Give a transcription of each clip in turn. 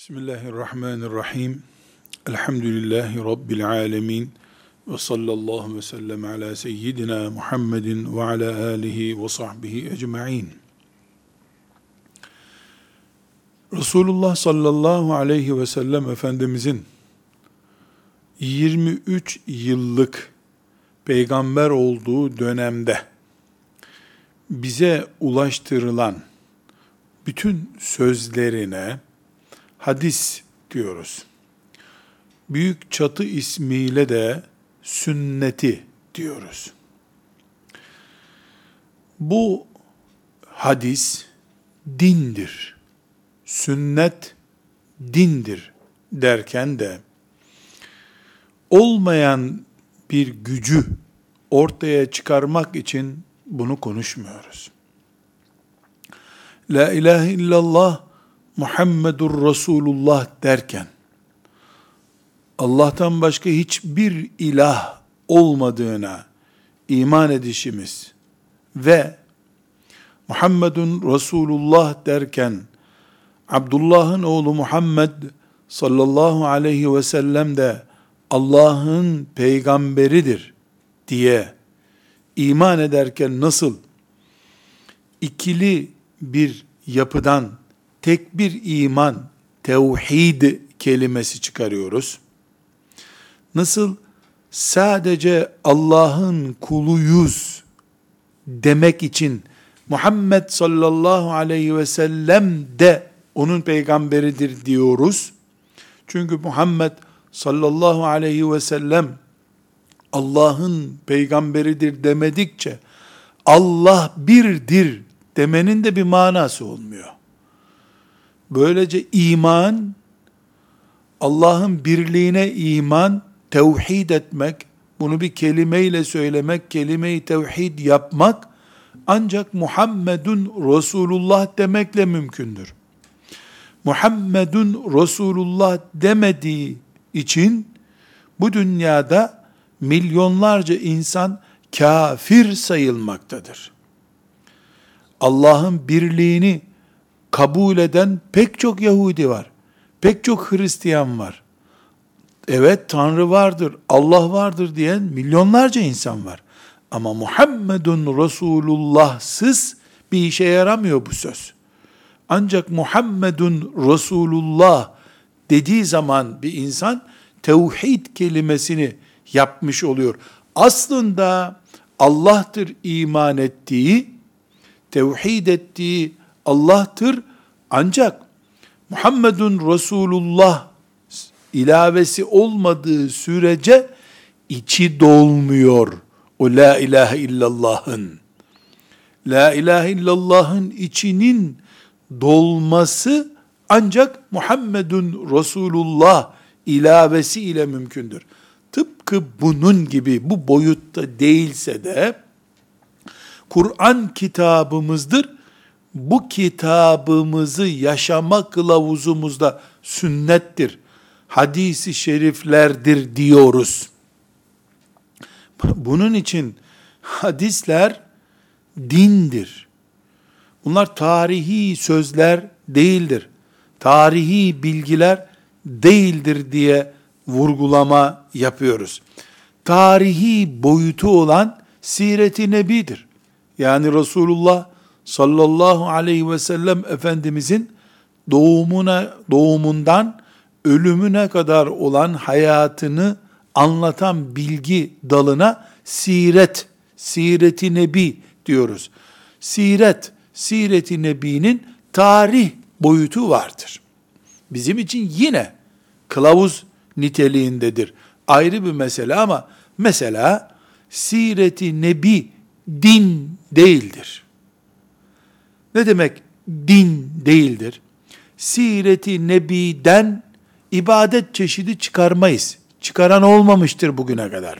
Bismillahirrahmanirrahim. Elhamdülillahi Rabbil alemin. Ve sallallahu ve sellem ala seyyidina Muhammedin ve ala alihi ve sahbihi ecma'in. Resulullah sallallahu aleyhi ve sellem Efendimizin 23 yıllık peygamber olduğu dönemde bize ulaştırılan bütün sözlerine, hadis diyoruz. Büyük çatı ismiyle de sünneti diyoruz. Bu hadis dindir. Sünnet dindir derken de olmayan bir gücü ortaya çıkarmak için bunu konuşmuyoruz. La ilahe illallah Muhammedur Resulullah derken Allah'tan başka hiçbir ilah olmadığına iman edişimiz ve Muhammedun Resulullah derken Abdullah'ın oğlu Muhammed sallallahu aleyhi ve sellem de Allah'ın peygamberidir diye iman ederken nasıl ikili bir yapıdan tek bir iman, tevhid kelimesi çıkarıyoruz. Nasıl sadece Allah'ın kuluyuz demek için Muhammed sallallahu aleyhi ve sellem de onun peygamberidir diyoruz. Çünkü Muhammed sallallahu aleyhi ve sellem Allah'ın peygamberidir demedikçe Allah birdir demenin de bir manası olmuyor. Böylece iman, Allah'ın birliğine iman, tevhid etmek, bunu bir kelimeyle söylemek, kelimeyi tevhid yapmak, ancak Muhammedun Resulullah demekle mümkündür. Muhammedun Resulullah demediği için bu dünyada milyonlarca insan kafir sayılmaktadır. Allah'ın birliğini kabul eden pek çok Yahudi var. Pek çok Hristiyan var. Evet Tanrı vardır, Allah vardır diyen milyonlarca insan var. Ama Muhammedun Resulullah'sız bir işe yaramıyor bu söz. Ancak Muhammedun Resulullah dediği zaman bir insan tevhid kelimesini yapmış oluyor. Aslında Allah'tır iman ettiği, tevhid ettiği Allah'tır ancak Muhammedun Resulullah ilavesi olmadığı sürece içi dolmuyor o la ilahe illallah'ın. La ilahe illallah'ın içinin dolması ancak Muhammedun Resulullah ilavesi ile mümkündür. Tıpkı bunun gibi bu boyutta değilse de Kur'an kitabımızdır bu kitabımızı yaşama kılavuzumuzda sünnettir, hadisi şeriflerdir diyoruz. Bunun için hadisler dindir. Bunlar tarihi sözler değildir. Tarihi bilgiler değildir diye vurgulama yapıyoruz. Tarihi boyutu olan siret-i nebidir. Yani Resulullah sallallahu aleyhi ve sellem Efendimizin doğumuna, doğumundan ölümüne kadar olan hayatını anlatan bilgi dalına siret, sireti nebi diyoruz. Siret, sireti nebinin tarih boyutu vardır. Bizim için yine kılavuz niteliğindedir. Ayrı bir mesele ama mesela sireti nebi din değildir. Ne demek din değildir? Sireti Nebi'den ibadet çeşidi çıkarmayız. Çıkaran olmamıştır bugüne kadar.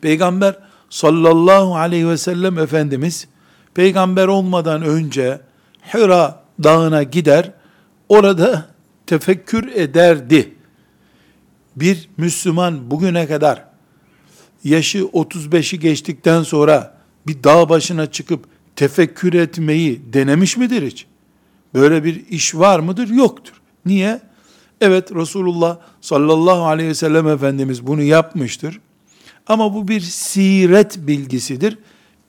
Peygamber sallallahu aleyhi ve sellem Efendimiz peygamber olmadan önce Hira dağına gider, orada tefekkür ederdi. Bir Müslüman bugüne kadar yaşı 35'i geçtikten sonra bir dağ başına çıkıp tefekkür etmeyi denemiş midir hiç? Böyle bir iş var mıdır? Yoktur. Niye? Evet Resulullah sallallahu aleyhi ve sellem Efendimiz bunu yapmıştır. Ama bu bir siret bilgisidir.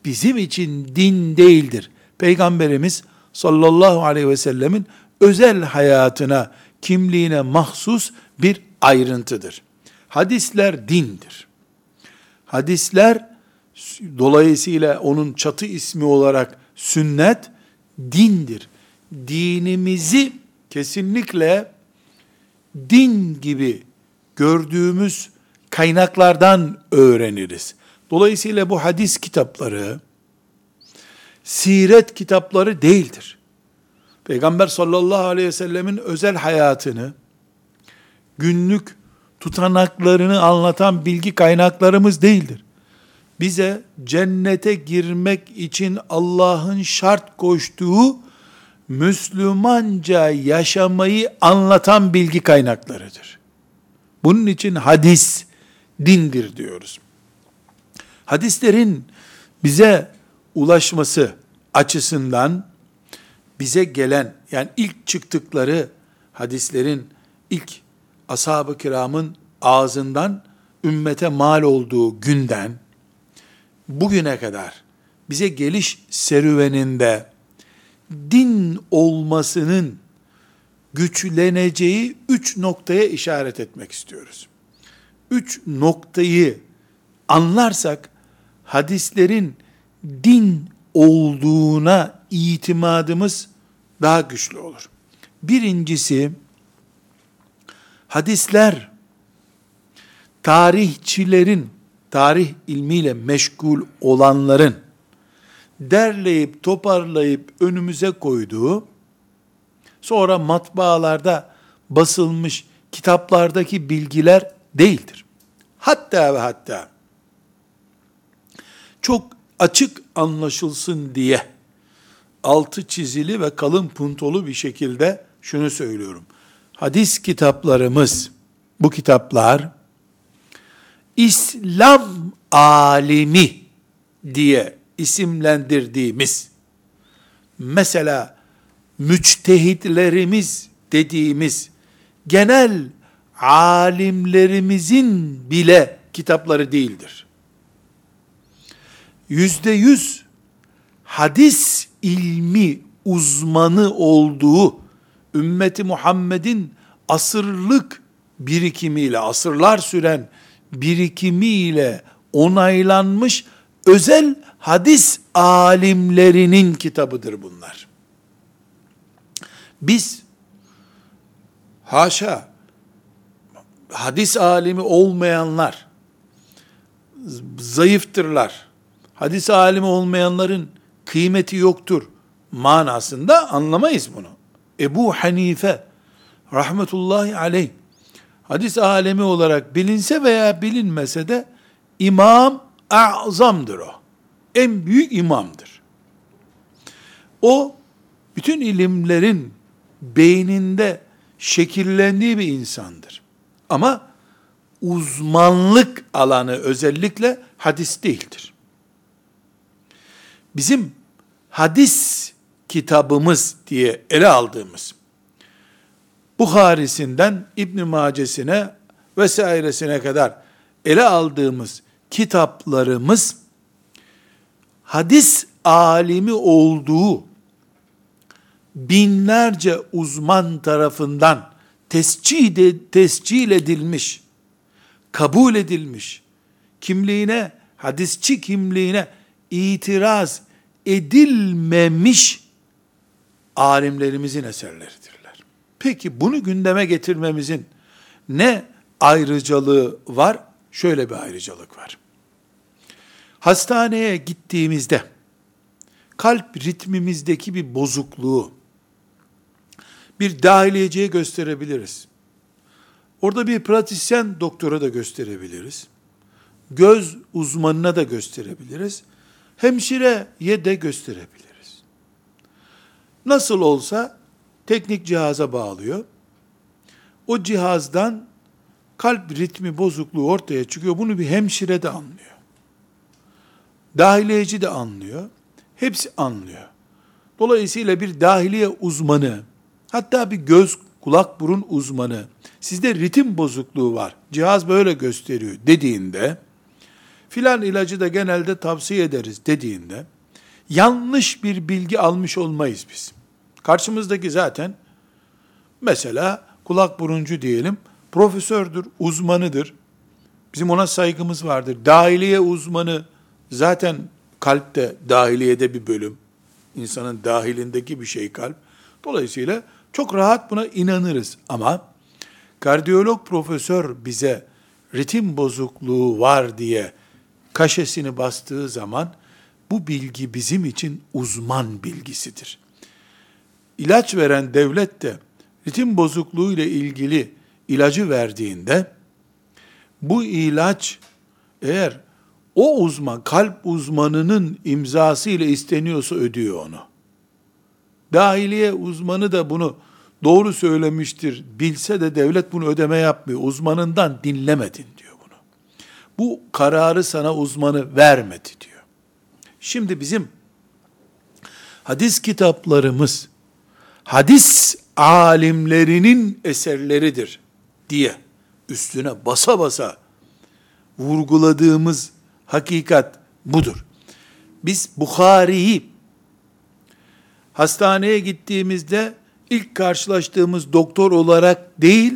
Bizim için din değildir. Peygamberimiz sallallahu aleyhi ve sellemin özel hayatına, kimliğine mahsus bir ayrıntıdır. Hadisler dindir. Hadisler dolayısıyla onun çatı ismi olarak sünnet dindir. Dinimizi kesinlikle din gibi gördüğümüz kaynaklardan öğreniriz. Dolayısıyla bu hadis kitapları siret kitapları değildir. Peygamber sallallahu aleyhi ve sellemin özel hayatını, günlük tutanaklarını anlatan bilgi kaynaklarımız değildir. Bize cennete girmek için Allah'ın şart koştuğu Müslümanca yaşamayı anlatan bilgi kaynaklarıdır. Bunun için hadis dindir diyoruz. Hadislerin bize ulaşması açısından bize gelen yani ilk çıktıkları hadislerin ilk ashab-ı kiramın ağzından ümmete mal olduğu günden bugüne kadar bize geliş serüveninde din olmasının güçleneceği üç noktaya işaret etmek istiyoruz. Üç noktayı anlarsak hadislerin din olduğuna itimadımız daha güçlü olur. Birincisi, hadisler tarihçilerin, tarih ilmiyle meşgul olanların derleyip toparlayıp önümüze koyduğu, sonra matbaalarda basılmış kitaplardaki bilgiler değildir. Hatta ve hatta çok açık anlaşılsın diye altı çizili ve kalın puntolu bir şekilde şunu söylüyorum. Hadis kitaplarımız, bu kitaplar İslam alimi diye isimlendirdiğimiz mesela müçtehitlerimiz dediğimiz genel alimlerimizin bile kitapları değildir. Yüzde yüz hadis ilmi uzmanı olduğu ümmeti Muhammed'in asırlık birikimiyle, asırlar süren birikimiyle onaylanmış özel hadis alimlerinin kitabıdır bunlar. Biz haşa hadis alimi olmayanlar zayıftırlar. Hadis alimi olmayanların kıymeti yoktur manasında anlamayız bunu. Ebu Hanife rahmetullahi aleyh hadis alemi olarak bilinse veya bilinmese de imam azamdır o. En büyük imamdır. O bütün ilimlerin beyninde şekillendiği bir insandır. Ama uzmanlık alanı özellikle hadis değildir. Bizim hadis kitabımız diye ele aldığımız Buharisinden İbn Mace'sine vesairesine kadar ele aldığımız kitaplarımız hadis alimi olduğu binlerce uzman tarafından tescil, tescil edilmiş, kabul edilmiş, kimliğine, hadisçi kimliğine itiraz edilmemiş alimlerimizin eserleridirler. Peki bunu gündeme getirmemizin ne ayrıcalığı var? Şöyle bir ayrıcalık var. Hastaneye gittiğimizde kalp ritmimizdeki bir bozukluğu bir dahiliyeciye gösterebiliriz. Orada bir pratisyen doktora da gösterebiliriz. Göz uzmanına da gösterebiliriz. Hemşireye de gösterebiliriz. Nasıl olsa teknik cihaza bağlıyor. O cihazdan kalp ritmi bozukluğu ortaya çıkıyor. Bunu bir hemşire de anlıyor. Dahiliyeci de anlıyor. Hepsi anlıyor. Dolayısıyla bir dahiliye uzmanı, hatta bir göz kulak burun uzmanı sizde ritim bozukluğu var, cihaz böyle gösteriyor dediğinde, filan ilacı da genelde tavsiye ederiz dediğinde, yanlış bir bilgi almış olmayız biz. Karşımızdaki zaten, mesela kulak buruncu diyelim, profesördür, uzmanıdır. Bizim ona saygımız vardır. Dahiliye uzmanı zaten kalpte, dahiliyede bir bölüm. İnsanın dahilindeki bir şey kalp. Dolayısıyla çok rahat buna inanırız. Ama kardiyolog profesör bize ritim bozukluğu var diye kaşesini bastığı zaman bu bilgi bizim için uzman bilgisidir. İlaç veren devlet de ritim bozukluğu ile ilgili ilacı verdiğinde bu ilaç eğer o uzman, kalp uzmanının imzası ile isteniyorsa ödüyor onu. Dahiliye uzmanı da bunu doğru söylemiştir, bilse de devlet bunu ödeme yapmıyor. Uzmanından dinlemedin diyor bunu. Bu kararı sana uzmanı vermedi diyor. Şimdi bizim hadis kitaplarımız, hadis alimlerinin eserleridir diye üstüne basa basa vurguladığımız hakikat budur. Biz Bukhari'yi hastaneye gittiğimizde ilk karşılaştığımız doktor olarak değil,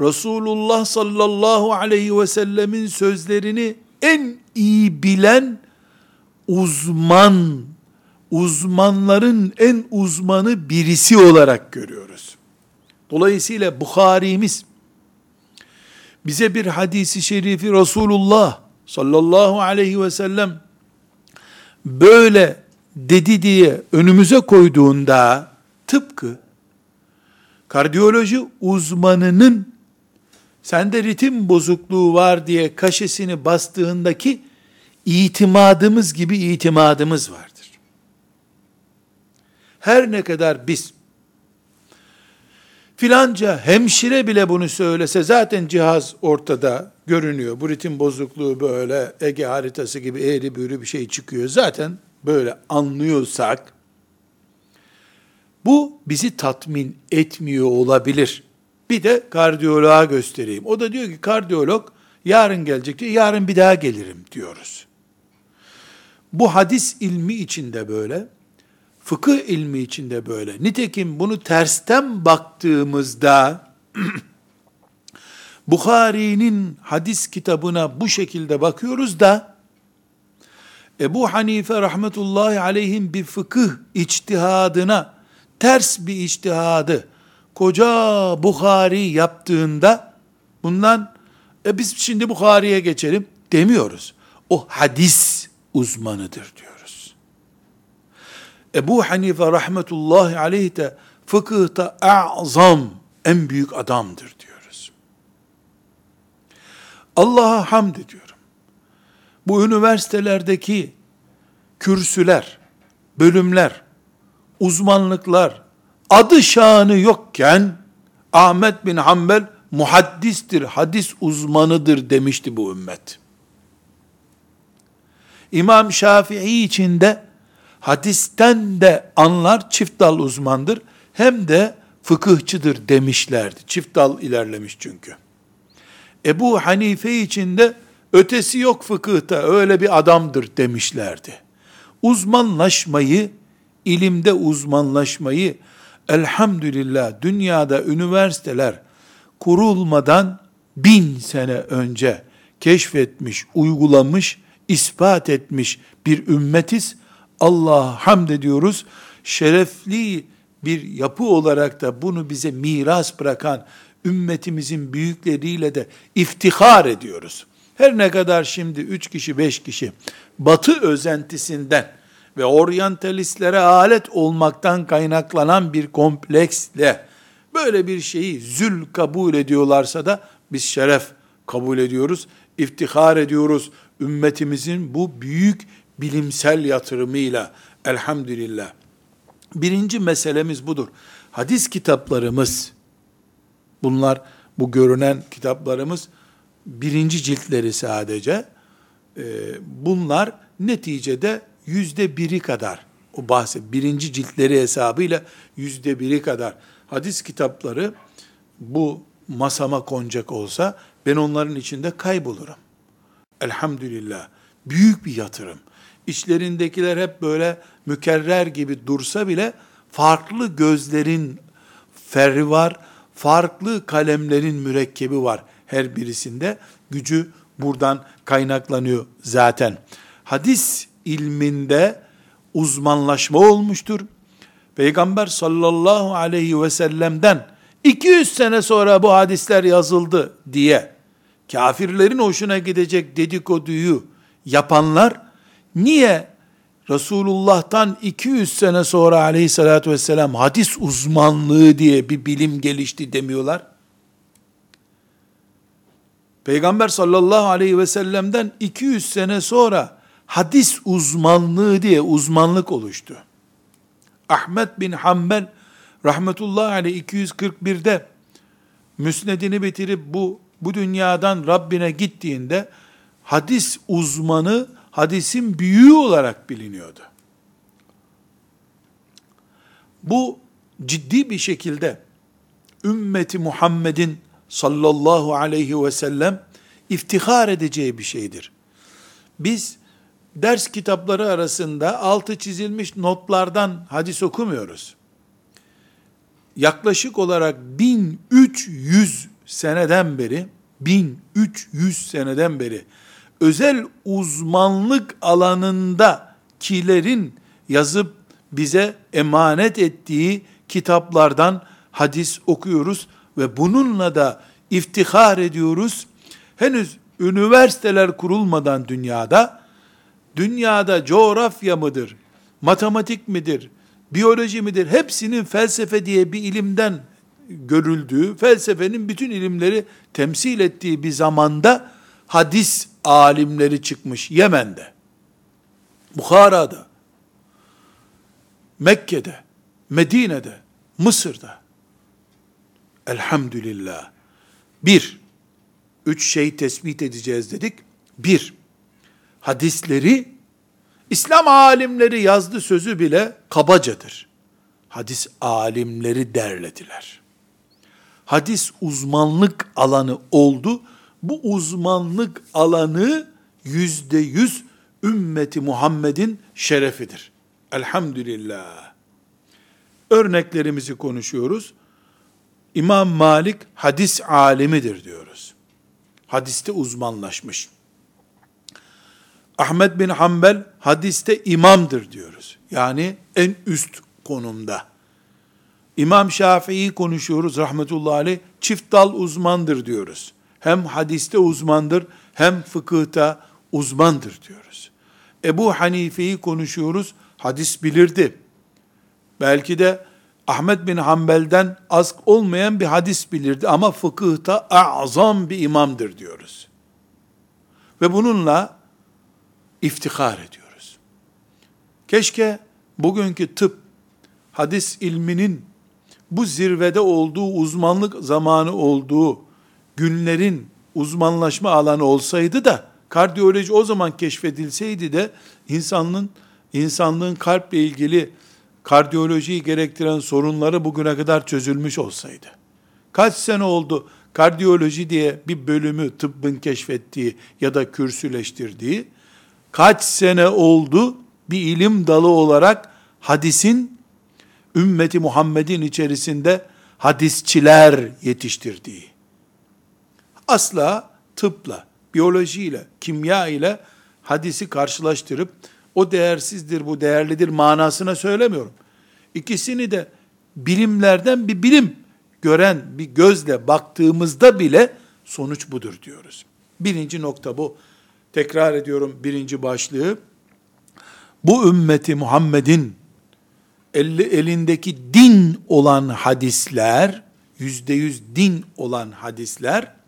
Resulullah sallallahu aleyhi ve sellemin sözlerini en iyi bilen uzman, uzmanların en uzmanı birisi olarak görüyoruz. Dolayısıyla Bukhari'miz bize bir hadisi şerifi Resulullah sallallahu aleyhi ve sellem böyle dedi diye önümüze koyduğunda tıpkı kardiyoloji uzmanının sende ritim bozukluğu var diye kaşesini bastığındaki itimadımız gibi itimadımız vardır. Her ne kadar biz filanca hemşire bile bunu söylese zaten cihaz ortada görünüyor. Bu ritim bozukluğu böyle Ege haritası gibi eğri büğrü bir şey çıkıyor. Zaten böyle anlıyorsak bu bizi tatmin etmiyor olabilir. Bir de kardiyoloğa göstereyim. O da diyor ki kardiyolog yarın gelecek diyor. Yarın bir daha gelirim diyoruz. Bu hadis ilmi içinde böyle, fıkıh ilmi içinde böyle. Nitekim bunu tersten baktığımızda Bukhari'nin hadis kitabına bu şekilde bakıyoruz da Ebu Hanife rahmetullahi aleyhin bir fıkıh içtihadına ters bir içtihadı koca Bukhari yaptığında bundan e biz şimdi Bukhari'ye geçelim demiyoruz. O hadis uzmanıdır diyoruz. Ebu Hanife rahmetullahi aleyh de fıkıhta azam en büyük adamdır diyoruz. Allah'a hamd ediyorum. Bu üniversitelerdeki kürsüler, bölümler, uzmanlıklar, adı şanı yokken Ahmet bin Hanbel muhaddistir, hadis uzmanıdır demişti bu ümmet. İmam Şafii için de hadisten de anlar çift dal uzmandır hem de fıkıhçıdır demişlerdi. Çift dal ilerlemiş çünkü. Ebu Hanife için de ötesi yok fıkıhta öyle bir adamdır demişlerdi. Uzmanlaşmayı, ilimde uzmanlaşmayı elhamdülillah dünyada üniversiteler kurulmadan bin sene önce keşfetmiş, uygulamış, ispat etmiş bir ümmetiz. Allah'a hamd ediyoruz. Şerefli bir yapı olarak da bunu bize miras bırakan ümmetimizin büyükleriyle de iftihar ediyoruz. Her ne kadar şimdi üç kişi, beş kişi batı özentisinden ve oryantalistlere alet olmaktan kaynaklanan bir kompleksle böyle bir şeyi zül kabul ediyorlarsa da biz şeref kabul ediyoruz, iftihar ediyoruz ümmetimizin bu büyük bilimsel yatırımıyla elhamdülillah. Birinci meselemiz budur. Hadis kitaplarımız, bunlar bu görünen kitaplarımız, birinci ciltleri sadece, e, bunlar neticede yüzde biri kadar, o bahse birinci ciltleri hesabıyla yüzde biri kadar hadis kitapları bu masama konacak olsa ben onların içinde kaybolurum. Elhamdülillah. Büyük bir yatırım. İçlerindekiler hep böyle mükerrer gibi dursa bile farklı gözlerin ferri var, farklı kalemlerin mürekkebi var her birisinde. Gücü buradan kaynaklanıyor zaten. Hadis ilminde uzmanlaşma olmuştur. Peygamber sallallahu aleyhi ve sellem'den 200 sene sonra bu hadisler yazıldı diye kafirlerin hoşuna gidecek dedikoduyu yapanlar niye Resulullah'tan 200 sene sonra aleyhissalatü vesselam hadis uzmanlığı diye bir bilim gelişti demiyorlar? Peygamber sallallahu aleyhi ve sellem'den 200 sene sonra hadis uzmanlığı diye uzmanlık oluştu. Ahmet bin Hanbel rahmetullahi aleyh 241'de müsnedini bitirip bu bu dünyadan Rabbine gittiğinde hadis uzmanı hadisin büyüğü olarak biliniyordu. Bu ciddi bir şekilde ümmeti Muhammed'in sallallahu aleyhi ve sellem iftihar edeceği bir şeydir. Biz ders kitapları arasında altı çizilmiş notlardan hadis okumuyoruz. Yaklaşık olarak 1300 seneden beri 1300 seneden beri özel uzmanlık alanında kilerin yazıp bize emanet ettiği kitaplardan hadis okuyoruz ve bununla da iftihar ediyoruz. Henüz üniversiteler kurulmadan dünyada, dünyada coğrafya mıdır, matematik midir, biyoloji midir, hepsinin felsefe diye bir ilimden görüldüğü, felsefenin bütün ilimleri temsil ettiği bir zamanda hadis alimleri çıkmış Yemen'de, Bukhara'da, Mekke'de, Medine'de, Mısır'da. Elhamdülillah. Bir, üç şey tespit edeceğiz dedik. Bir, hadisleri İslam alimleri yazdı sözü bile kabacadır. Hadis alimleri derlediler. Hadis uzmanlık alanı oldu. Bu uzmanlık alanı yüzde yüz ümmeti Muhammed'in şerefidir. Elhamdülillah. Örneklerimizi konuşuyoruz. İmam Malik hadis alimidir diyoruz. Hadiste uzmanlaşmış. Ahmet bin Hanbel hadiste imamdır diyoruz. Yani en üst konumda. İmam Şafii konuşuyoruz rahmetullahi aleyh. Çift dal uzmandır diyoruz. Hem hadiste uzmandır hem fıkıhta uzmandır diyoruz. Ebu Hanife'yi konuşuyoruz. Hadis bilirdi. Belki de Ahmet bin Hanbel'den az olmayan bir hadis bilirdi ama fıkıhta azam bir imamdır diyoruz. Ve bununla iftihar ediyoruz. Keşke bugünkü tıp, hadis ilminin bu zirvede olduğu, uzmanlık zamanı olduğu günlerin uzmanlaşma alanı olsaydı da, kardiyoloji o zaman keşfedilseydi de, insanlığın, insanlığın kalple ilgili kardiyolojiyi gerektiren sorunları bugüne kadar çözülmüş olsaydı. Kaç sene oldu kardiyoloji diye bir bölümü tıbbın keşfettiği ya da kürsüleştirdiği, kaç sene oldu bir ilim dalı olarak hadisin ümmeti Muhammed'in içerisinde hadisçiler yetiştirdiği. Asla tıpla, biyolojiyle, kimya ile hadisi karşılaştırıp o değersizdir, bu değerlidir manasına söylemiyorum. İkisini de bilimlerden bir bilim gören bir gözle baktığımızda bile sonuç budur diyoruz. Birinci nokta bu. Tekrar ediyorum birinci başlığı. Bu ümmeti Muhammed'in eli, elindeki din olan hadisler, yüzde yüz din olan hadisler,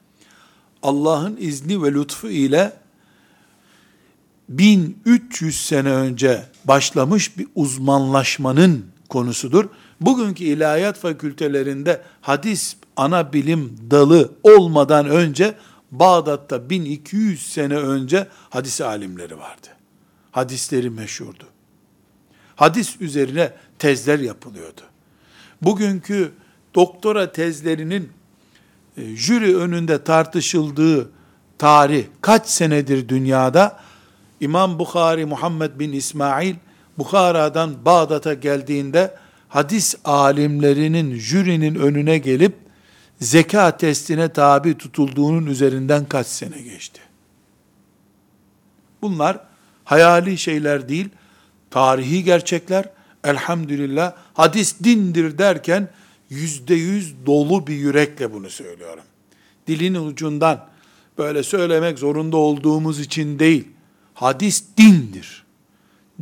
Allah'ın izni ve lütfu ile 1300 sene önce başlamış bir uzmanlaşmanın konusudur. Bugünkü ilahiyat fakültelerinde hadis ana bilim dalı olmadan önce Bağdat'ta 1200 sene önce hadis alimleri vardı. Hadisleri meşhurdu. Hadis üzerine tezler yapılıyordu. Bugünkü doktora tezlerinin jüri önünde tartışıldığı tarih kaç senedir dünyada? İmam Bukhari Muhammed bin İsmail Bukhara'dan Bağdat'a geldiğinde hadis alimlerinin jürinin önüne gelip zeka testine tabi tutulduğunun üzerinden kaç sene geçti? Bunlar hayali şeyler değil, tarihi gerçekler. Elhamdülillah hadis dindir derken yüzde yüz dolu bir yürekle bunu söylüyorum. Dilin ucundan böyle söylemek zorunda olduğumuz için değil. Hadis dindir.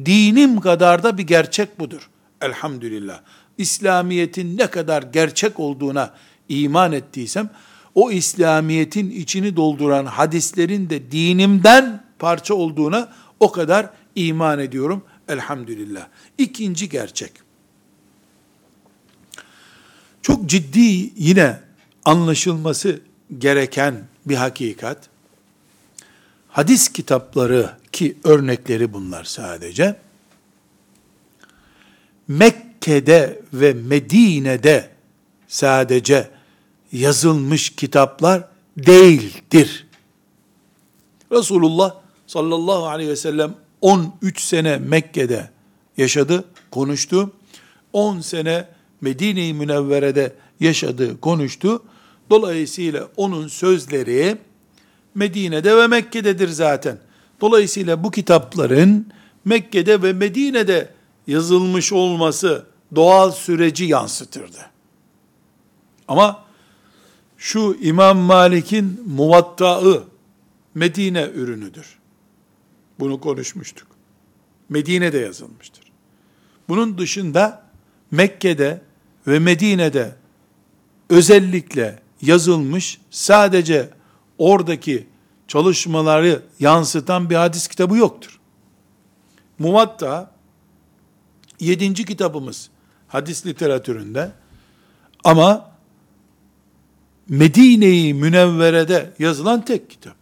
Dinim kadar da bir gerçek budur. Elhamdülillah. İslamiyet'in ne kadar gerçek olduğuna iman ettiysem, o İslamiyet'in içini dolduran hadislerin de dinimden parça olduğuna o kadar iman ediyorum. Elhamdülillah. İkinci gerçek. Çok ciddi yine anlaşılması gereken bir hakikat. Hadis kitapları ki örnekleri bunlar sadece. Mekke'de ve Medine'de sadece yazılmış kitaplar değildir. Resulullah sallallahu aleyhi ve sellem 13 sene Mekke'de yaşadı, konuştu. 10 sene Medine-i Münevvere'de yaşadı, konuştu. Dolayısıyla onun sözleri Medine'de ve Mekke'dedir zaten. Dolayısıyla bu kitapların Mekke'de ve Medine'de yazılmış olması doğal süreci yansıtırdı. Ama şu İmam Malik'in muvattaı Medine ürünüdür. Bunu konuşmuştuk. Medine'de yazılmıştır. Bunun dışında Mekke'de ve Medine'de özellikle yazılmış sadece oradaki çalışmaları yansıtan bir hadis kitabı yoktur. Muvatta yedinci kitabımız hadis literatüründe ama Medine-i Münevvere'de yazılan tek kitap.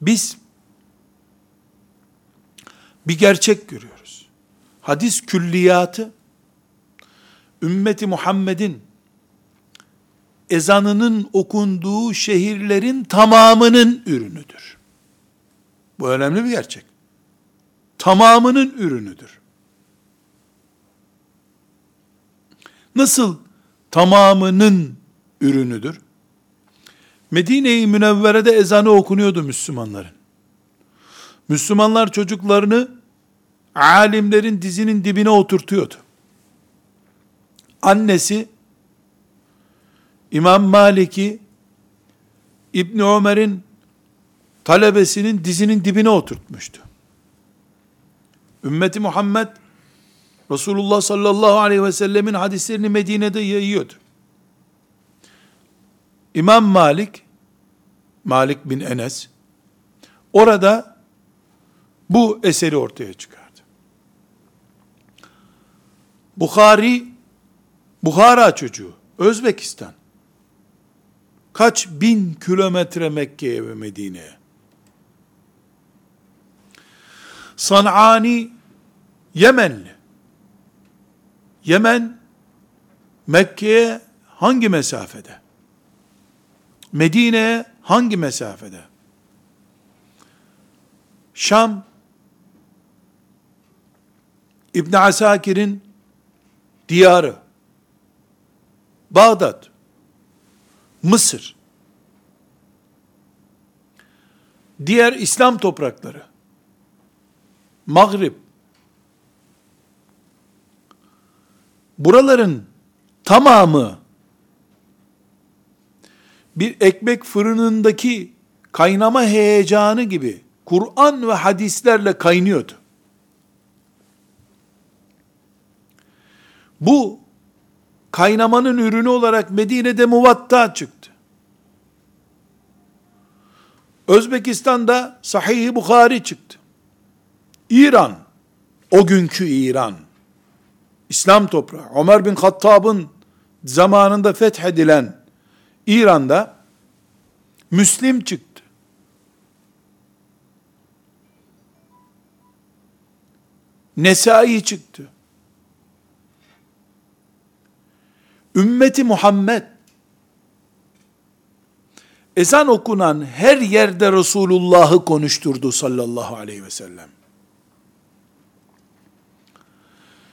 Biz bir gerçek görüyoruz. Hadis külliyatı ümmeti Muhammed'in ezanının okunduğu şehirlerin tamamının ürünüdür. Bu önemli bir gerçek. Tamamının ürünüdür. Nasıl tamamının ürünüdür? Medine-i Münevvere'de ezanı okunuyordu Müslümanların. Müslümanlar çocuklarını alimlerin dizinin dibine oturtuyordu. Annesi İmam Malik'i İbn Ömer'in talebesinin dizinin dibine oturtmuştu. Ümmeti Muhammed Resulullah sallallahu aleyhi ve sellemin hadislerini Medine'de yayıyordu. İmam Malik, Malik bin Enes, orada bu eseri ortaya çıkardı. Bukhari, Bukhara çocuğu, Özbekistan. Kaç bin kilometre Mekke'ye ve Medine'ye. San'ani, Yemenli. Yemen, Mekke'ye hangi mesafede? Medine'ye hangi mesafede? Şam, İbn Asakir'in diyarı, Bağdat, Mısır, diğer İslam toprakları, Maghrib, buraların tamamı bir ekmek fırınındaki kaynama heyecanı gibi Kur'an ve hadislerle kaynıyordu. Bu kaynamanın ürünü olarak Medine'de muvatta çıktı. Özbekistan'da Sahih-i Bukhari çıktı. İran, o günkü İran, İslam toprağı, Ömer bin Hattab'ın zamanında fethedilen İran'da Müslim çıktı. Nesai çıktı. Ümmeti Muhammed ezan okunan her yerde Resulullah'ı konuşturdu sallallahu aleyhi ve sellem.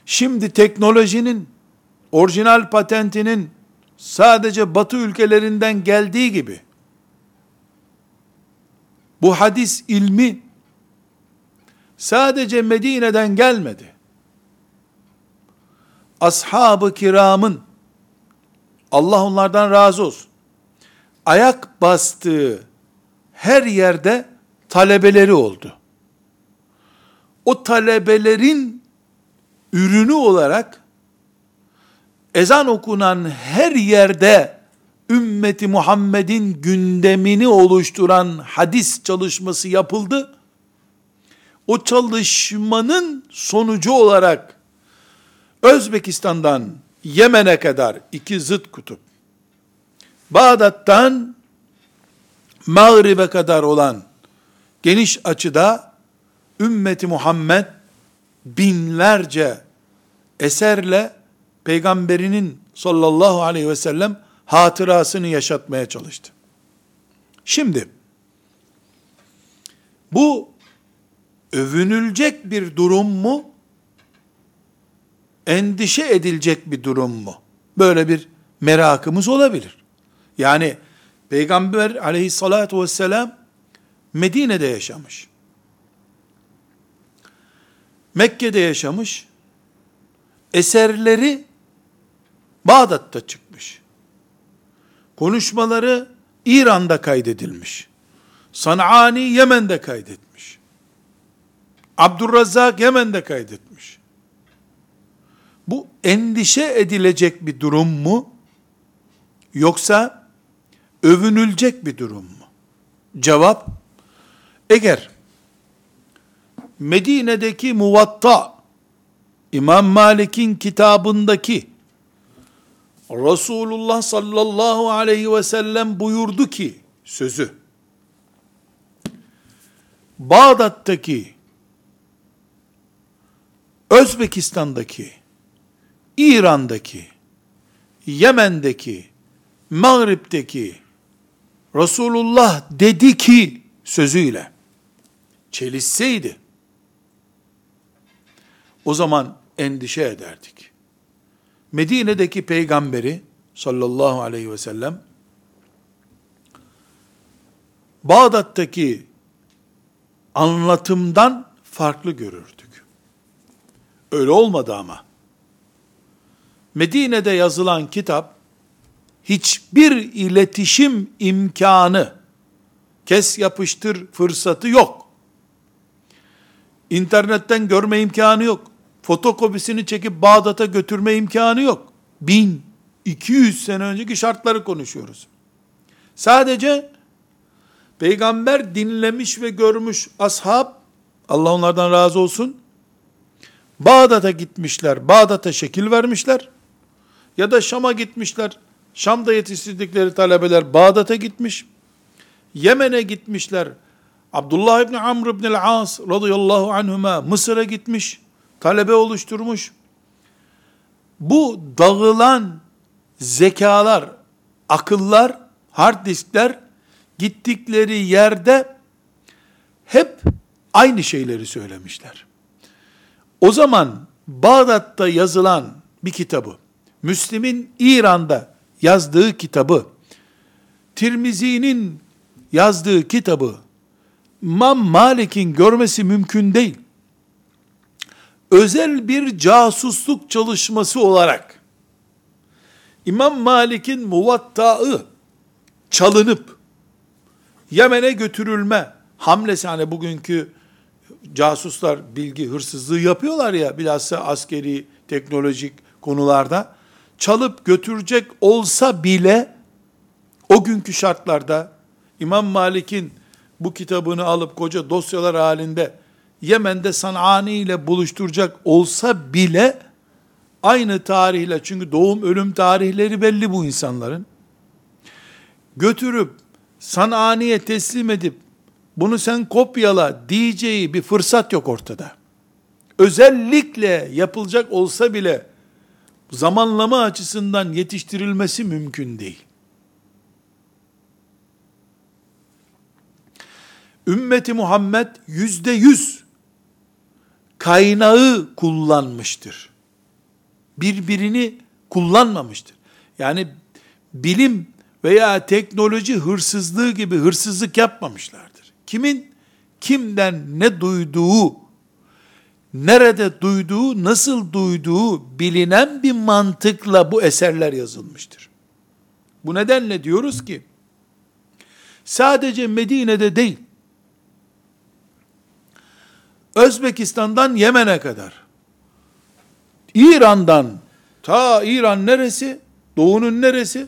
Şimdi teknolojinin orijinal patentinin sadece batı ülkelerinden geldiği gibi bu hadis ilmi sadece Medine'den gelmedi. Ashab-ı kiramın Allah onlardan razı olsun. Ayak bastığı her yerde talebeleri oldu. O talebelerin ürünü olarak ezan okunan her yerde ümmeti Muhammed'in gündemini oluşturan hadis çalışması yapıldı. O çalışmanın sonucu olarak Özbekistan'dan Yemen'e kadar iki zıt kutup, Bağdat'tan Mağrib'e kadar olan geniş açıda ümmeti Muhammed binlerce eserle peygamberinin sallallahu aleyhi ve sellem hatırasını yaşatmaya çalıştı. Şimdi bu övünülecek bir durum mu? Endişe edilecek bir durum mu? Böyle bir merakımız olabilir. Yani Peygamber aleyhissalatu vesselam Medine'de yaşamış. Mekke'de yaşamış. Eserleri Bağdat'ta çıkmış. Konuşmaları İran'da kaydedilmiş. Sanani Yemen'de kaydetmiş. Abdurrazzak Yemen'de kaydetmiş. Bu endişe edilecek bir durum mu? Yoksa övünülecek bir durum mu? Cevap, eğer Medine'deki muvatta, İmam Malik'in kitabındaki Resulullah sallallahu aleyhi ve sellem buyurdu ki sözü Bağdat'taki Özbekistan'daki İran'daki Yemen'deki Mağrip'teki Resulullah dedi ki sözüyle çelişseydi o zaman endişe ederdik. Medine'deki peygamberi sallallahu aleyhi ve sellem Bağdat'taki anlatımdan farklı görürdük. Öyle olmadı ama. Medine'de yazılan kitap hiçbir iletişim imkanı kes yapıştır fırsatı yok. İnternetten görme imkanı yok fotokopisini çekip Bağdat'a götürme imkanı yok. 1200 sene önceki şartları konuşuyoruz. Sadece peygamber dinlemiş ve görmüş ashab, Allah onlardan razı olsun, Bağdat'a gitmişler, Bağdat'a şekil vermişler, ya da Şam'a gitmişler, Şam'da yetiştirdikleri talebeler Bağdat'a gitmiş, Yemen'e gitmişler, Abdullah İbni Amr İbni As radıyallahu anhuma Mısır'a gitmiş, talebe oluşturmuş. Bu dağılan zekalar, akıllar, hard diskler gittikleri yerde hep aynı şeyleri söylemişler. O zaman Bağdat'ta yazılan bir kitabı, Müslim'in İran'da yazdığı kitabı, Tirmizi'nin yazdığı kitabı, İmam Malik'in görmesi mümkün değil. Özel bir casusluk çalışması olarak İmam Malik'in muvattaı çalınıp Yemen'e götürülme hamlesi hani bugünkü casuslar bilgi hırsızlığı yapıyorlar ya bilhassa askeri teknolojik konularda çalıp götürecek olsa bile o günkü şartlarda İmam Malik'in bu kitabını alıp koca dosyalar halinde Yemen'de Sanani ile buluşturacak olsa bile aynı tarihle çünkü doğum ölüm tarihleri belli bu insanların. Götürüp Sanani'ye teslim edip bunu sen kopyala diyeceği bir fırsat yok ortada. Özellikle yapılacak olsa bile zamanlama açısından yetiştirilmesi mümkün değil. Ümmeti Muhammed yüzde yüz kaynağı kullanmıştır. Birbirini kullanmamıştır. Yani bilim veya teknoloji hırsızlığı gibi hırsızlık yapmamışlardır. Kimin kimden ne duyduğu, nerede duyduğu, nasıl duyduğu bilinen bir mantıkla bu eserler yazılmıştır. Bu nedenle diyoruz ki, sadece Medine'de değil, Özbekistan'dan Yemen'e kadar, İran'dan, ta İran neresi, doğunun neresi,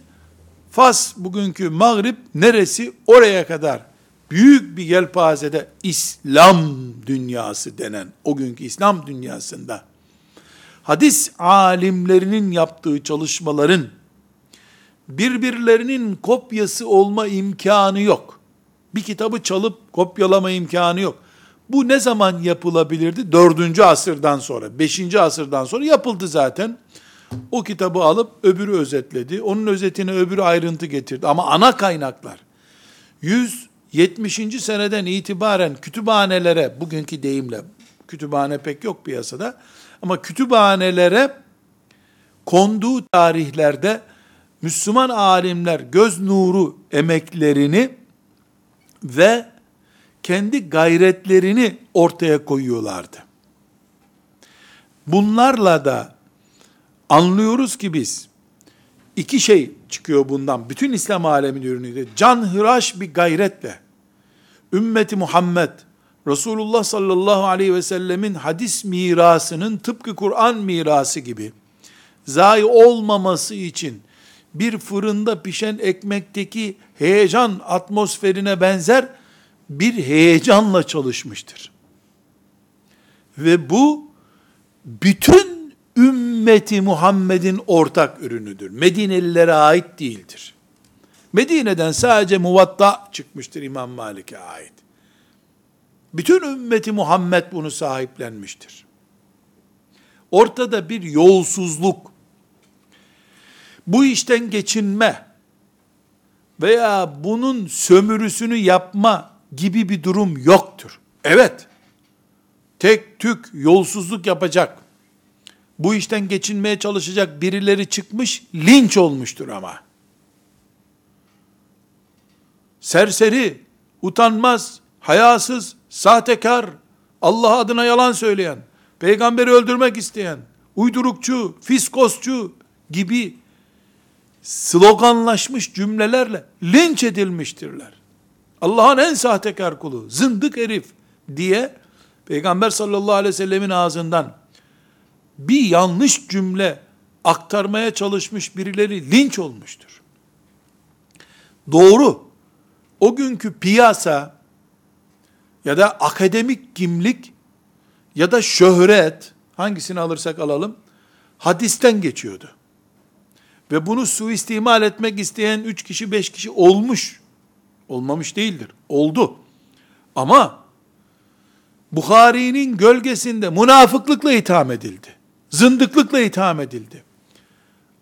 Fas bugünkü Mağrib neresi, oraya kadar büyük bir yelpazede İslam dünyası denen, o günkü İslam dünyasında, hadis alimlerinin yaptığı çalışmaların, birbirlerinin kopyası olma imkanı yok. Bir kitabı çalıp kopyalama imkanı yok. Bu ne zaman yapılabilirdi? Dördüncü asırdan sonra, beşinci asırdan sonra yapıldı zaten. O kitabı alıp öbürü özetledi. Onun özetine öbürü ayrıntı getirdi. Ama ana kaynaklar 170. seneden itibaren kütüphanelere, bugünkü deyimle, kütüphane pek yok piyasada, ama kütüphanelere konduğu tarihlerde Müslüman alimler göz nuru emeklerini ve kendi gayretlerini ortaya koyuyorlardı. Bunlarla da anlıyoruz ki biz iki şey çıkıyor bundan. Bütün İslam aleminin ürünüydü. Canhıraş bir gayretle ümmeti Muhammed Resulullah sallallahu aleyhi ve sellemin hadis mirasının tıpkı Kur'an mirası gibi zayi olmaması için bir fırında pişen ekmekteki heyecan atmosferine benzer bir heyecanla çalışmıştır. Ve bu bütün ümmeti Muhammed'in ortak ürünüdür. Medinelilere ait değildir. Medine'den sadece muvatta çıkmıştır İmam Malik'e ait. Bütün ümmeti Muhammed bunu sahiplenmiştir. Ortada bir yolsuzluk, bu işten geçinme veya bunun sömürüsünü yapma gibi bir durum yoktur. Evet, tek tük yolsuzluk yapacak, bu işten geçinmeye çalışacak birileri çıkmış, linç olmuştur ama. Serseri, utanmaz, hayasız, sahtekar, Allah adına yalan söyleyen, peygamberi öldürmek isteyen, uydurukçu, fiskosçu gibi sloganlaşmış cümlelerle linç edilmiştirler. Allah'ın en sahtekar kulu, zındık herif diye Peygamber sallallahu aleyhi ve sellemin ağzından bir yanlış cümle aktarmaya çalışmış birileri linç olmuştur. Doğru. O günkü piyasa ya da akademik kimlik ya da şöhret hangisini alırsak alalım hadisten geçiyordu. Ve bunu suistimal etmek isteyen üç kişi beş kişi olmuş. Olmamış değildir. Oldu. Ama Bukhari'nin gölgesinde münafıklıkla itham edildi. Zındıklıkla itham edildi.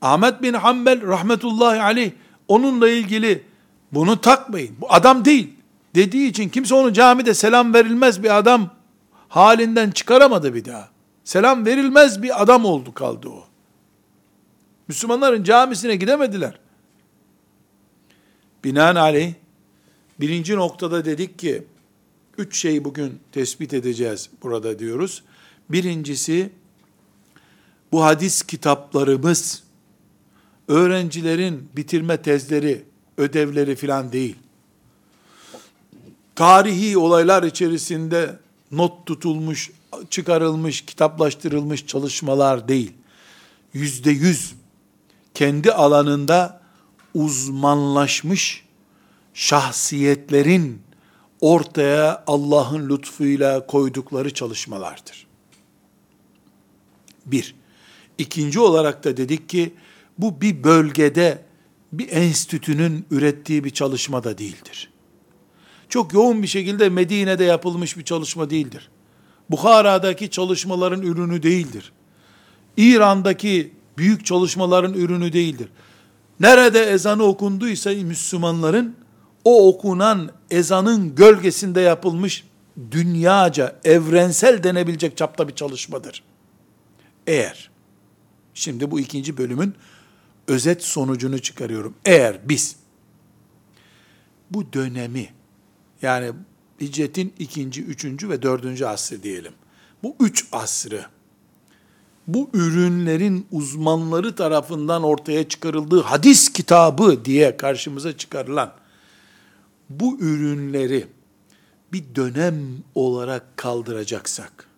Ahmet bin Hanbel rahmetullahi aleyh onunla ilgili bunu takmayın. Bu adam değil. Dediği için kimse onu camide selam verilmez bir adam halinden çıkaramadı bir daha. Selam verilmez bir adam oldu kaldı o. Müslümanların camisine gidemediler. Binaenaleyh birinci noktada dedik ki üç şey bugün tespit edeceğiz burada diyoruz. Birincisi bu hadis kitaplarımız öğrencilerin bitirme tezleri, ödevleri filan değil. Tarihi olaylar içerisinde not tutulmuş, çıkarılmış, kitaplaştırılmış çalışmalar değil. Yüzde yüz kendi alanında uzmanlaşmış şahsiyetlerin ortaya Allah'ın lütfuyla koydukları çalışmalardır. Bir. İkinci olarak da dedik ki, bu bir bölgede bir enstitünün ürettiği bir çalışma da değildir. Çok yoğun bir şekilde Medine'de yapılmış bir çalışma değildir. Bukhara'daki çalışmaların ürünü değildir. İran'daki büyük çalışmaların ürünü değildir. Nerede ezanı okunduysa Müslümanların o okunan ezanın gölgesinde yapılmış dünyaca, evrensel denebilecek çapta bir çalışmadır. Eğer, şimdi bu ikinci bölümün özet sonucunu çıkarıyorum. Eğer biz bu dönemi, yani hicretin ikinci, üçüncü ve dördüncü asrı diyelim. Bu üç asrı, bu ürünlerin uzmanları tarafından ortaya çıkarıldığı hadis kitabı diye karşımıza çıkarılan bu ürünleri bir dönem olarak kaldıracaksak,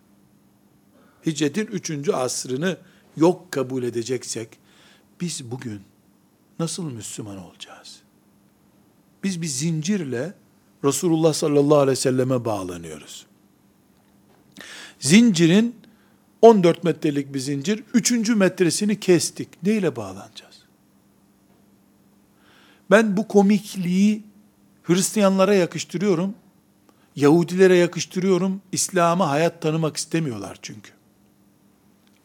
hicretin üçüncü asrını yok kabul edeceksek, biz bugün nasıl Müslüman olacağız? Biz bir zincirle Resulullah sallallahu aleyhi ve selleme bağlanıyoruz. Zincirin 14 metrelik bir zincir, 3. metresini kestik. Neyle bağlanacağız? Ben bu komikliği Hristiyanlara yakıştırıyorum. Yahudilere yakıştırıyorum. İslam'a hayat tanımak istemiyorlar çünkü.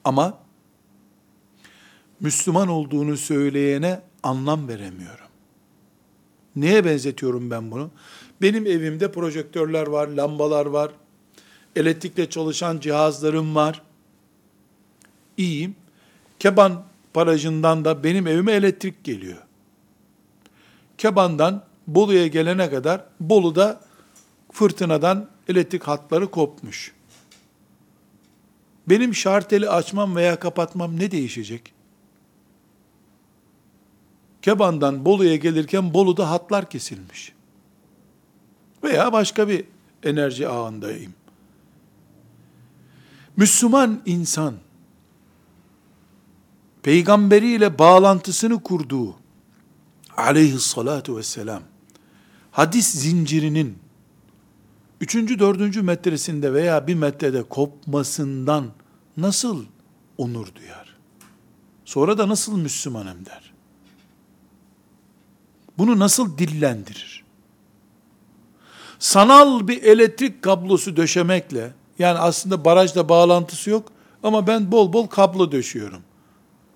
Ama Müslüman olduğunu söyleyene anlam veremiyorum. Neye benzetiyorum ben bunu? Benim evimde projektörler var, lambalar var, elektrikle çalışan cihazlarım var. İyiyim. Keban barajından da benim evime elektrik geliyor. Keban'dan Bolu'ya gelene kadar Bolu'da fırtınadan elektrik hatları kopmuş. Benim şarteli açmam veya kapatmam ne değişecek? Keban'dan Bolu'ya gelirken Bolu'da hatlar kesilmiş. Veya başka bir enerji ağındayım. Müslüman insan, peygamberiyle bağlantısını kurduğu, aleyhissalatu vesselam, hadis zincirinin, üçüncü, dördüncü metresinde veya bir metrede kopmasından nasıl onur duyar? Sonra da nasıl Müslümanım der? Bunu nasıl dillendirir? Sanal bir elektrik kablosu döşemekle, yani aslında barajla bağlantısı yok ama ben bol bol kablo döşüyorum.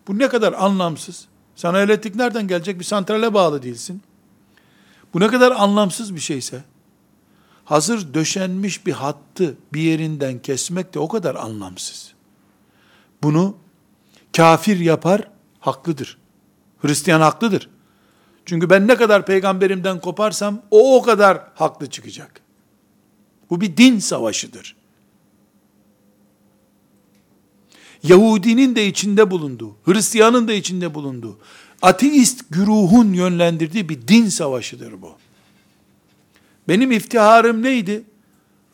Bu ne kadar anlamsız. Sana elektrik nereden gelecek? Bir santrale bağlı değilsin. Bu ne kadar anlamsız bir şeyse, hazır döşenmiş bir hattı bir yerinden kesmek de o kadar anlamsız. Bunu kafir yapar, haklıdır. Hristiyan haklıdır. Çünkü ben ne kadar peygamberimden koparsam o o kadar haklı çıkacak. Bu bir din savaşıdır. Yahudinin de içinde bulunduğu, Hristiyanın da içinde bulunduğu, ateist güruhun yönlendirdiği bir din savaşıdır bu. Benim iftiharım neydi?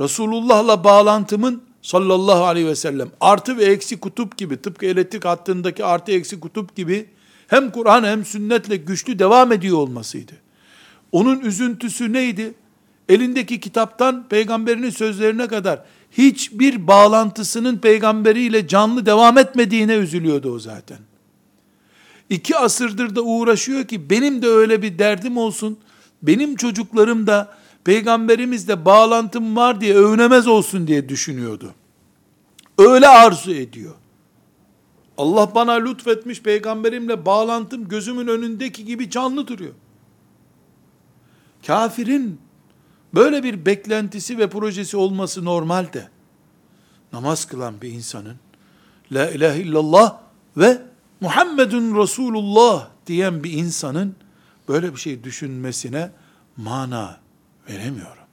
Resulullah'la bağlantımın sallallahu aleyhi ve sellem artı ve eksi kutup gibi tıpkı elektrik hattındaki artı eksi kutup gibi hem Kur'an hem sünnetle güçlü devam ediyor olmasıydı. Onun üzüntüsü neydi? Elindeki kitaptan peygamberinin sözlerine kadar hiçbir bağlantısının peygamberiyle canlı devam etmediğine üzülüyordu o zaten. İki asırdır da uğraşıyor ki benim de öyle bir derdim olsun, benim çocuklarım da peygamberimizle bağlantım var diye övünemez olsun diye düşünüyordu. Öyle arzu ediyor. Allah bana lütfetmiş peygamberimle bağlantım gözümün önündeki gibi canlı duruyor. Kafirin böyle bir beklentisi ve projesi olması normalde namaz kılan bir insanın la ilahe illallah ve Muhammedun Resulullah diyen bir insanın böyle bir şey düşünmesine mana veremiyorum.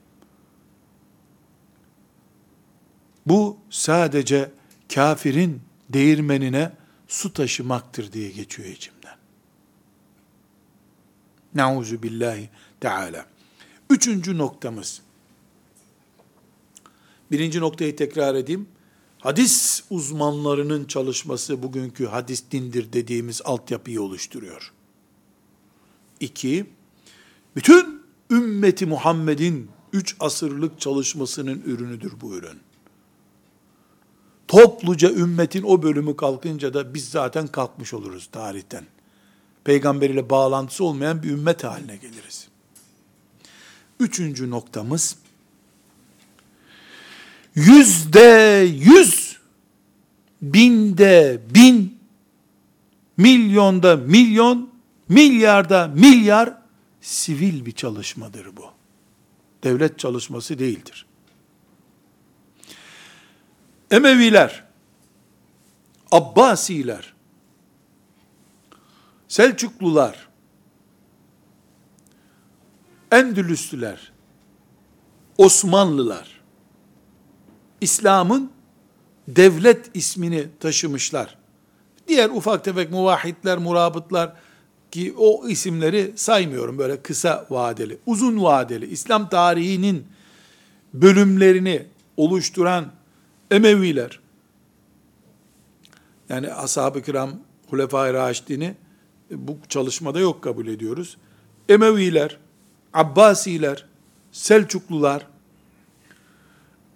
Bu sadece kafirin değirmenine su taşımaktır diye geçiyor içimden. Nauzu billahi teala. Üçüncü noktamız. Birinci noktayı tekrar edeyim. Hadis uzmanlarının çalışması bugünkü hadis dindir dediğimiz altyapıyı oluşturuyor. İki, bütün ümmeti Muhammed'in üç asırlık çalışmasının ürünüdür bu ürün. Topluca ümmetin o bölümü kalkınca da biz zaten kalkmış oluruz tarihten. Peygamberiyle bağlantısı olmayan bir ümmet haline geliriz. Üçüncü noktamız, yüzde yüz, binde bin, milyonda milyon, milyarda milyar sivil bir çalışmadır bu. Devlet çalışması değildir. Emeviler, Abbasiler, Selçuklular, Endülüslüler, Osmanlılar, İslam'ın devlet ismini taşımışlar. Diğer ufak tefek muvahhidler, murabıtlar ki o isimleri saymıyorum böyle kısa vadeli, uzun vadeli, İslam tarihinin bölümlerini oluşturan Emeviler, yani ashab-ı kiram, Hulefai Raşidini bu çalışmada yok kabul ediyoruz. Emeviler, Abbasiler, Selçuklular,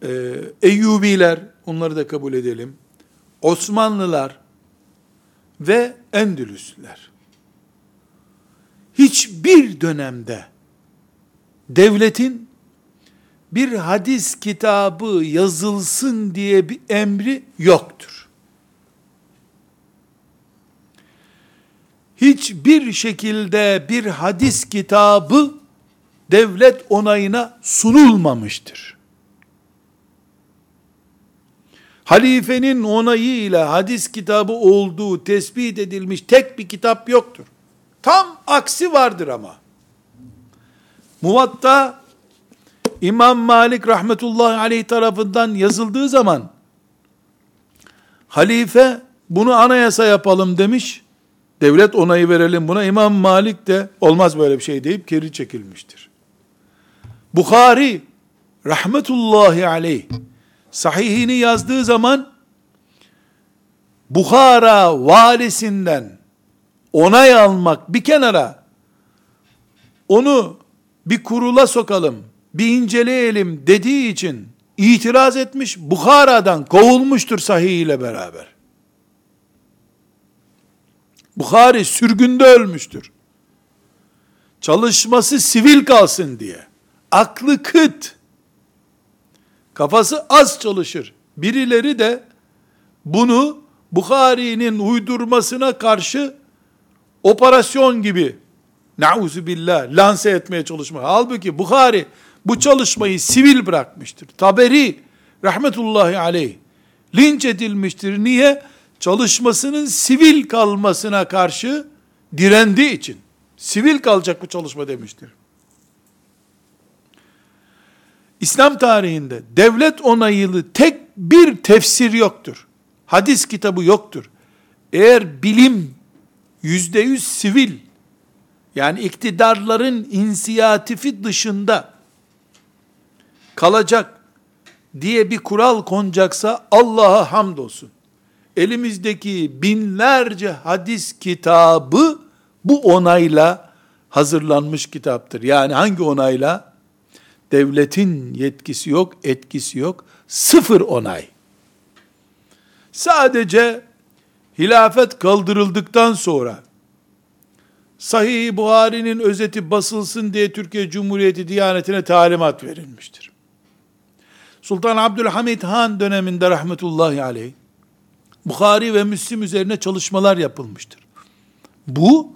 e, Eyyubiler, onları da kabul edelim. Osmanlılar ve Endülüsler. Hiçbir dönemde devletin bir hadis kitabı yazılsın diye bir emri yoktur. Hiçbir şekilde bir hadis kitabı devlet onayına sunulmamıştır. Halifenin onayıyla hadis kitabı olduğu tespit edilmiş tek bir kitap yoktur. Tam aksi vardır ama. Muvatta İmam Malik rahmetullahi aleyh tarafından yazıldığı zaman halife bunu anayasa yapalım demiş. Devlet onayı verelim buna. İmam Malik de olmaz böyle bir şey deyip geri çekilmiştir. Bukhari rahmetullahi aleyh sahihini yazdığı zaman Bukhara valisinden onay almak bir kenara onu bir kurula sokalım, bir inceleyelim dediği için itiraz etmiş, Bukhara'dan kovulmuştur sahih ile beraber. Bukhari sürgünde ölmüştür. Çalışması sivil kalsın diye. Aklı kıt. Kafası az çalışır. Birileri de bunu Bukhari'nin uydurmasına karşı operasyon gibi nauzu billah lanse etmeye çalışmak. Halbuki Bukhari bu çalışmayı sivil bırakmıştır. Taberi rahmetullahi aleyh linç edilmiştir. Niye? Çalışmasının sivil kalmasına karşı direndiği için. Sivil kalacak bu çalışma demiştir. İslam tarihinde devlet onaylı tek bir tefsir yoktur. Hadis kitabı yoktur. Eğer bilim yüzde yüz sivil, yani iktidarların inisiyatifi dışında kalacak diye bir kural konacaksa Allah'a hamdolsun. Elimizdeki binlerce hadis kitabı bu onayla hazırlanmış kitaptır. Yani hangi onayla? Devletin yetkisi yok, etkisi yok. Sıfır onay. Sadece hilafet kaldırıldıktan sonra Sahih Buhari'nin özeti basılsın diye Türkiye Cumhuriyeti Diyaneti'ne talimat verilmiştir. Sultan Abdülhamid Han döneminde rahmetullahi aleyh Bukhari ve Müslim üzerine çalışmalar yapılmıştır. Bu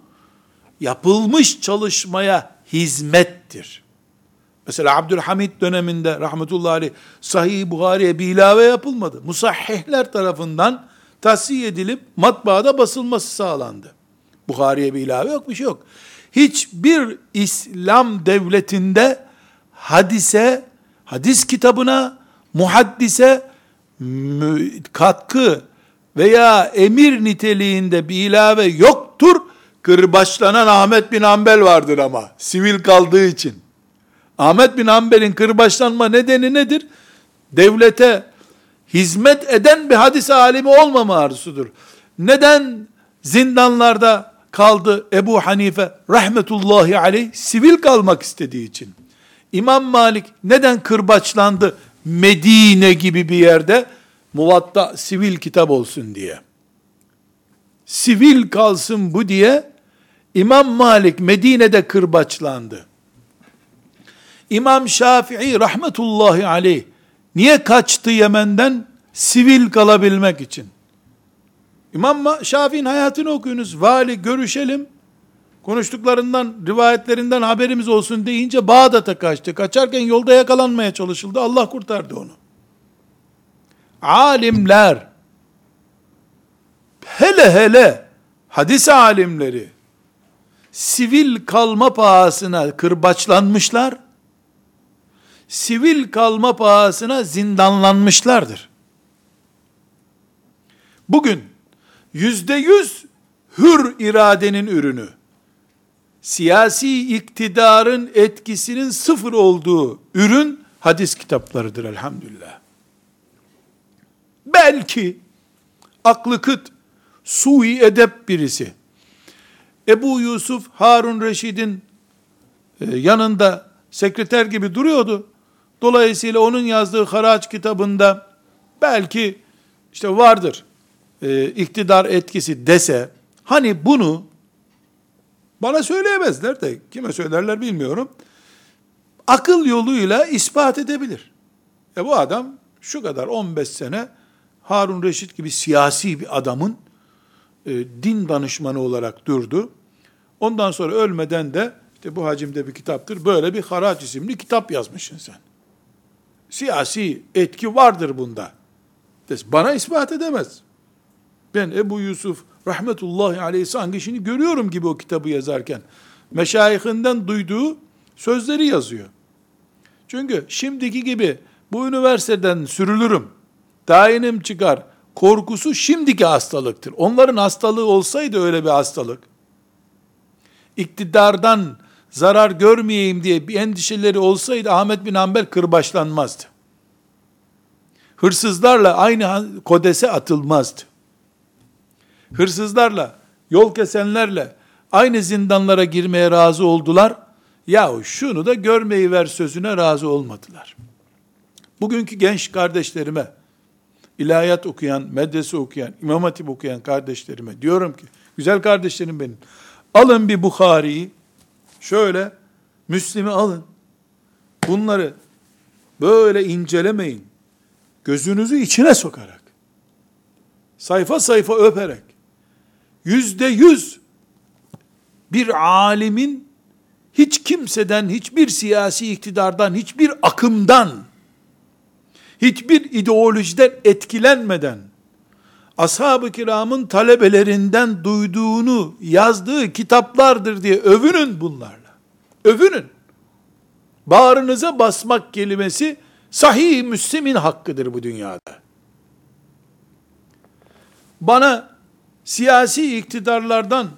yapılmış çalışmaya hizmettir. Mesela Abdülhamid döneminde rahmetullahi aleyh Sahih Buhari'ye bir ilave yapılmadı. Musahhihler tarafından tahsiye edilip matbaada basılması sağlandı. Bukhari'ye bir ilave yok, bir şey yok. Hiçbir İslam devletinde hadise, hadis kitabına, muhaddise katkı veya emir niteliğinde bir ilave yoktur. Kırbaçlanan Ahmet bin Hanbel vardır ama sivil kaldığı için. Ahmet bin Hanbel'in kırbaçlanma nedeni nedir? Devlete hizmet eden bir hadis alimi olmama arzusudur. Neden zindanlarda kaldı Ebu Hanife rahmetullahi aleyh sivil kalmak istediği için. İmam Malik neden kırbaçlandı Medine gibi bir yerde? Muvatta sivil kitap olsun diye. Sivil kalsın bu diye İmam Malik Medine'de kırbaçlandı. İmam Şafii rahmetullahi aleyh niye kaçtı Yemen'den? Sivil kalabilmek için. İmam Şafii'nin hayatını okuyunuz. Vali görüşelim. Konuştuklarından, rivayetlerinden haberimiz olsun deyince Bağdat'a kaçtı. Kaçarken yolda yakalanmaya çalışıldı. Allah kurtardı onu. Alimler, hele hele hadis alimleri, sivil kalma pahasına kırbaçlanmışlar, sivil kalma pahasına zindanlanmışlardır. Bugün yüzde yüz hür iradenin ürünü, siyasi iktidarın etkisinin sıfır olduğu ürün hadis kitaplarıdır elhamdülillah. Belki aklı kıt, sui edep birisi, Ebu Yusuf Harun Reşid'in e, yanında sekreter gibi duruyordu. Dolayısıyla onun yazdığı haraç kitabında belki işte vardır e, iktidar etkisi dese, hani bunu bana söyleyemezler de kime söylerler bilmiyorum. Akıl yoluyla ispat edebilir. E bu adam şu kadar 15 sene Harun Reşit gibi siyasi bir adamın e, din danışmanı olarak durdu. Ondan sonra ölmeden de işte bu hacimde bir kitaptır. Böyle bir Haraç isimli kitap yazmışsın sen. Siyasi etki vardır bunda. Bana ispat edemez. Ben Ebu Yusuf rahmetullahi aleyhi sanki görüyorum gibi o kitabı yazarken. Meşayihinden duyduğu sözleri yazıyor. Çünkü şimdiki gibi bu üniversiteden sürülürüm, tayinim çıkar, korkusu şimdiki hastalıktır. Onların hastalığı olsaydı öyle bir hastalık, iktidardan zarar görmeyeyim diye bir endişeleri olsaydı Ahmet bin Hanbel kırbaçlanmazdı. Hırsızlarla aynı kodese atılmazdı hırsızlarla, yol kesenlerle aynı zindanlara girmeye razı oldular. Yahu şunu da görmeyi ver sözüne razı olmadılar. Bugünkü genç kardeşlerime, ilahiyat okuyan, medrese okuyan, imam hatip okuyan kardeşlerime diyorum ki, güzel kardeşlerim benim, alın bir Bukhari'yi, şöyle, Müslim'i alın, bunları böyle incelemeyin, gözünüzü içine sokarak, sayfa sayfa öperek, yüzde yüz bir alimin hiç kimseden, hiçbir siyasi iktidardan, hiçbir akımdan, hiçbir ideolojiden etkilenmeden, ashab-ı kiramın talebelerinden duyduğunu yazdığı kitaplardır diye övünün bunlarla. Övünün. Bağrınıza basmak kelimesi sahih Müslim'in hakkıdır bu dünyada. Bana siyasi iktidarlardan,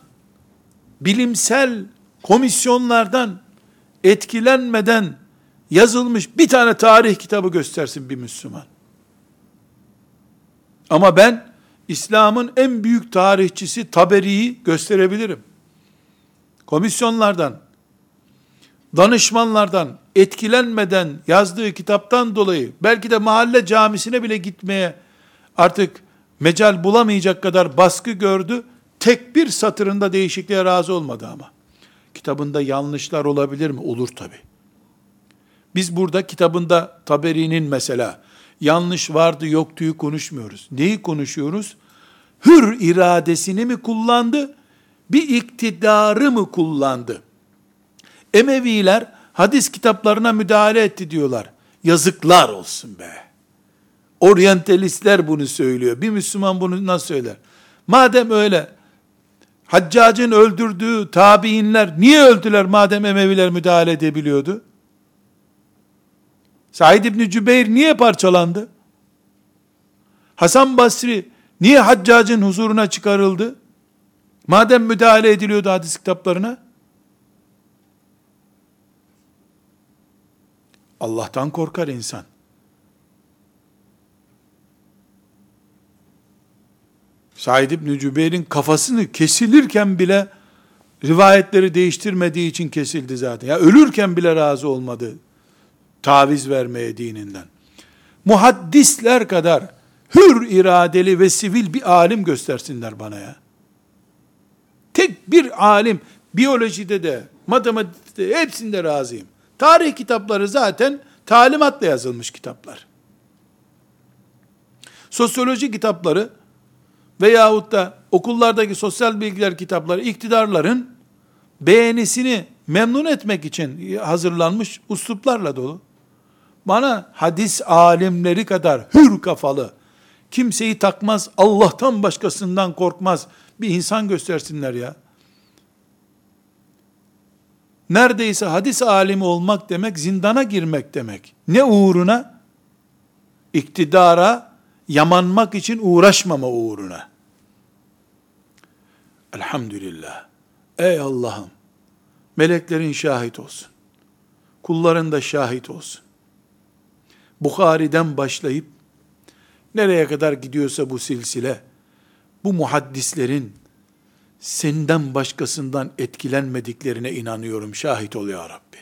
bilimsel komisyonlardan etkilenmeden yazılmış bir tane tarih kitabı göstersin bir Müslüman. Ama ben İslam'ın en büyük tarihçisi Taberi'yi gösterebilirim. Komisyonlardan, danışmanlardan etkilenmeden yazdığı kitaptan dolayı belki de mahalle camisine bile gitmeye artık mecal bulamayacak kadar baskı gördü. Tek bir satırında değişikliğe razı olmadı ama. Kitabında yanlışlar olabilir mi? Olur tabi. Biz burada kitabında Taberi'nin mesela yanlış vardı yoktuyu konuşmuyoruz. Neyi konuşuyoruz? Hür iradesini mi kullandı? Bir iktidarı mı kullandı? Emeviler hadis kitaplarına müdahale etti diyorlar. Yazıklar olsun be. Oryantalistler bunu söylüyor. Bir Müslüman bunu nasıl söyler? Madem öyle, Haccacın öldürdüğü tabiinler niye öldüler madem Emeviler müdahale edebiliyordu? Said İbni Cübeyr niye parçalandı? Hasan Basri niye Haccacın huzuruna çıkarıldı? Madem müdahale ediliyordu hadis kitaplarına. Allah'tan korkar insan. Said İbni Cübeyr'in kafasını kesilirken bile rivayetleri değiştirmediği için kesildi zaten. Ya ölürken bile razı olmadı taviz vermeye dininden. Muhaddisler kadar hür iradeli ve sivil bir alim göstersinler bana ya. Tek bir alim biyolojide de matematikte de hepsinde razıyım. Tarih kitapları zaten talimatla yazılmış kitaplar. Sosyoloji kitapları veyahut da okullardaki sosyal bilgiler kitapları iktidarların beğenisini memnun etmek için hazırlanmış usluplarla dolu. Bana hadis alimleri kadar hür kafalı, kimseyi takmaz, Allah'tan başkasından korkmaz bir insan göstersinler ya. Neredeyse hadis alimi olmak demek zindana girmek demek. Ne uğruna? İktidara yamanmak için uğraşmama uğruna. Elhamdülillah. Ey Allah'ım, meleklerin şahit olsun. Kulların da şahit olsun. Bukhari'den başlayıp, nereye kadar gidiyorsa bu silsile, bu muhaddislerin, senden başkasından etkilenmediklerine inanıyorum. Şahit ol ya Rabbi.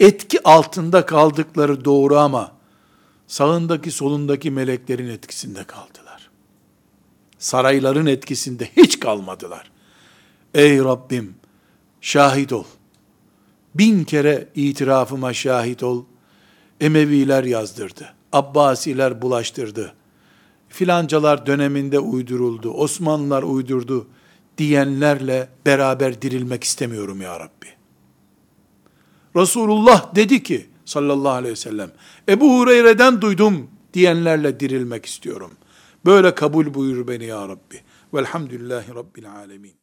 Etki altında kaldıkları doğru ama, sağındaki solundaki meleklerin etkisinde kaldılar. Sarayların etkisinde hiç kalmadılar. Ey Rabbim, şahit ol. Bin kere itirafıma şahit ol. Emeviler yazdırdı. Abbasiler bulaştırdı. Filancalar döneminde uyduruldu. Osmanlılar uydurdu diyenlerle beraber dirilmek istemiyorum ya Rabbi. Resulullah dedi ki sallallahu aleyhi ve sellem Ebu Hureyre'den duydum diyenlerle dirilmek istiyorum. Böyle kabul buyur beni ya Rabbi. Velhamdülillahi Rabbil alemin.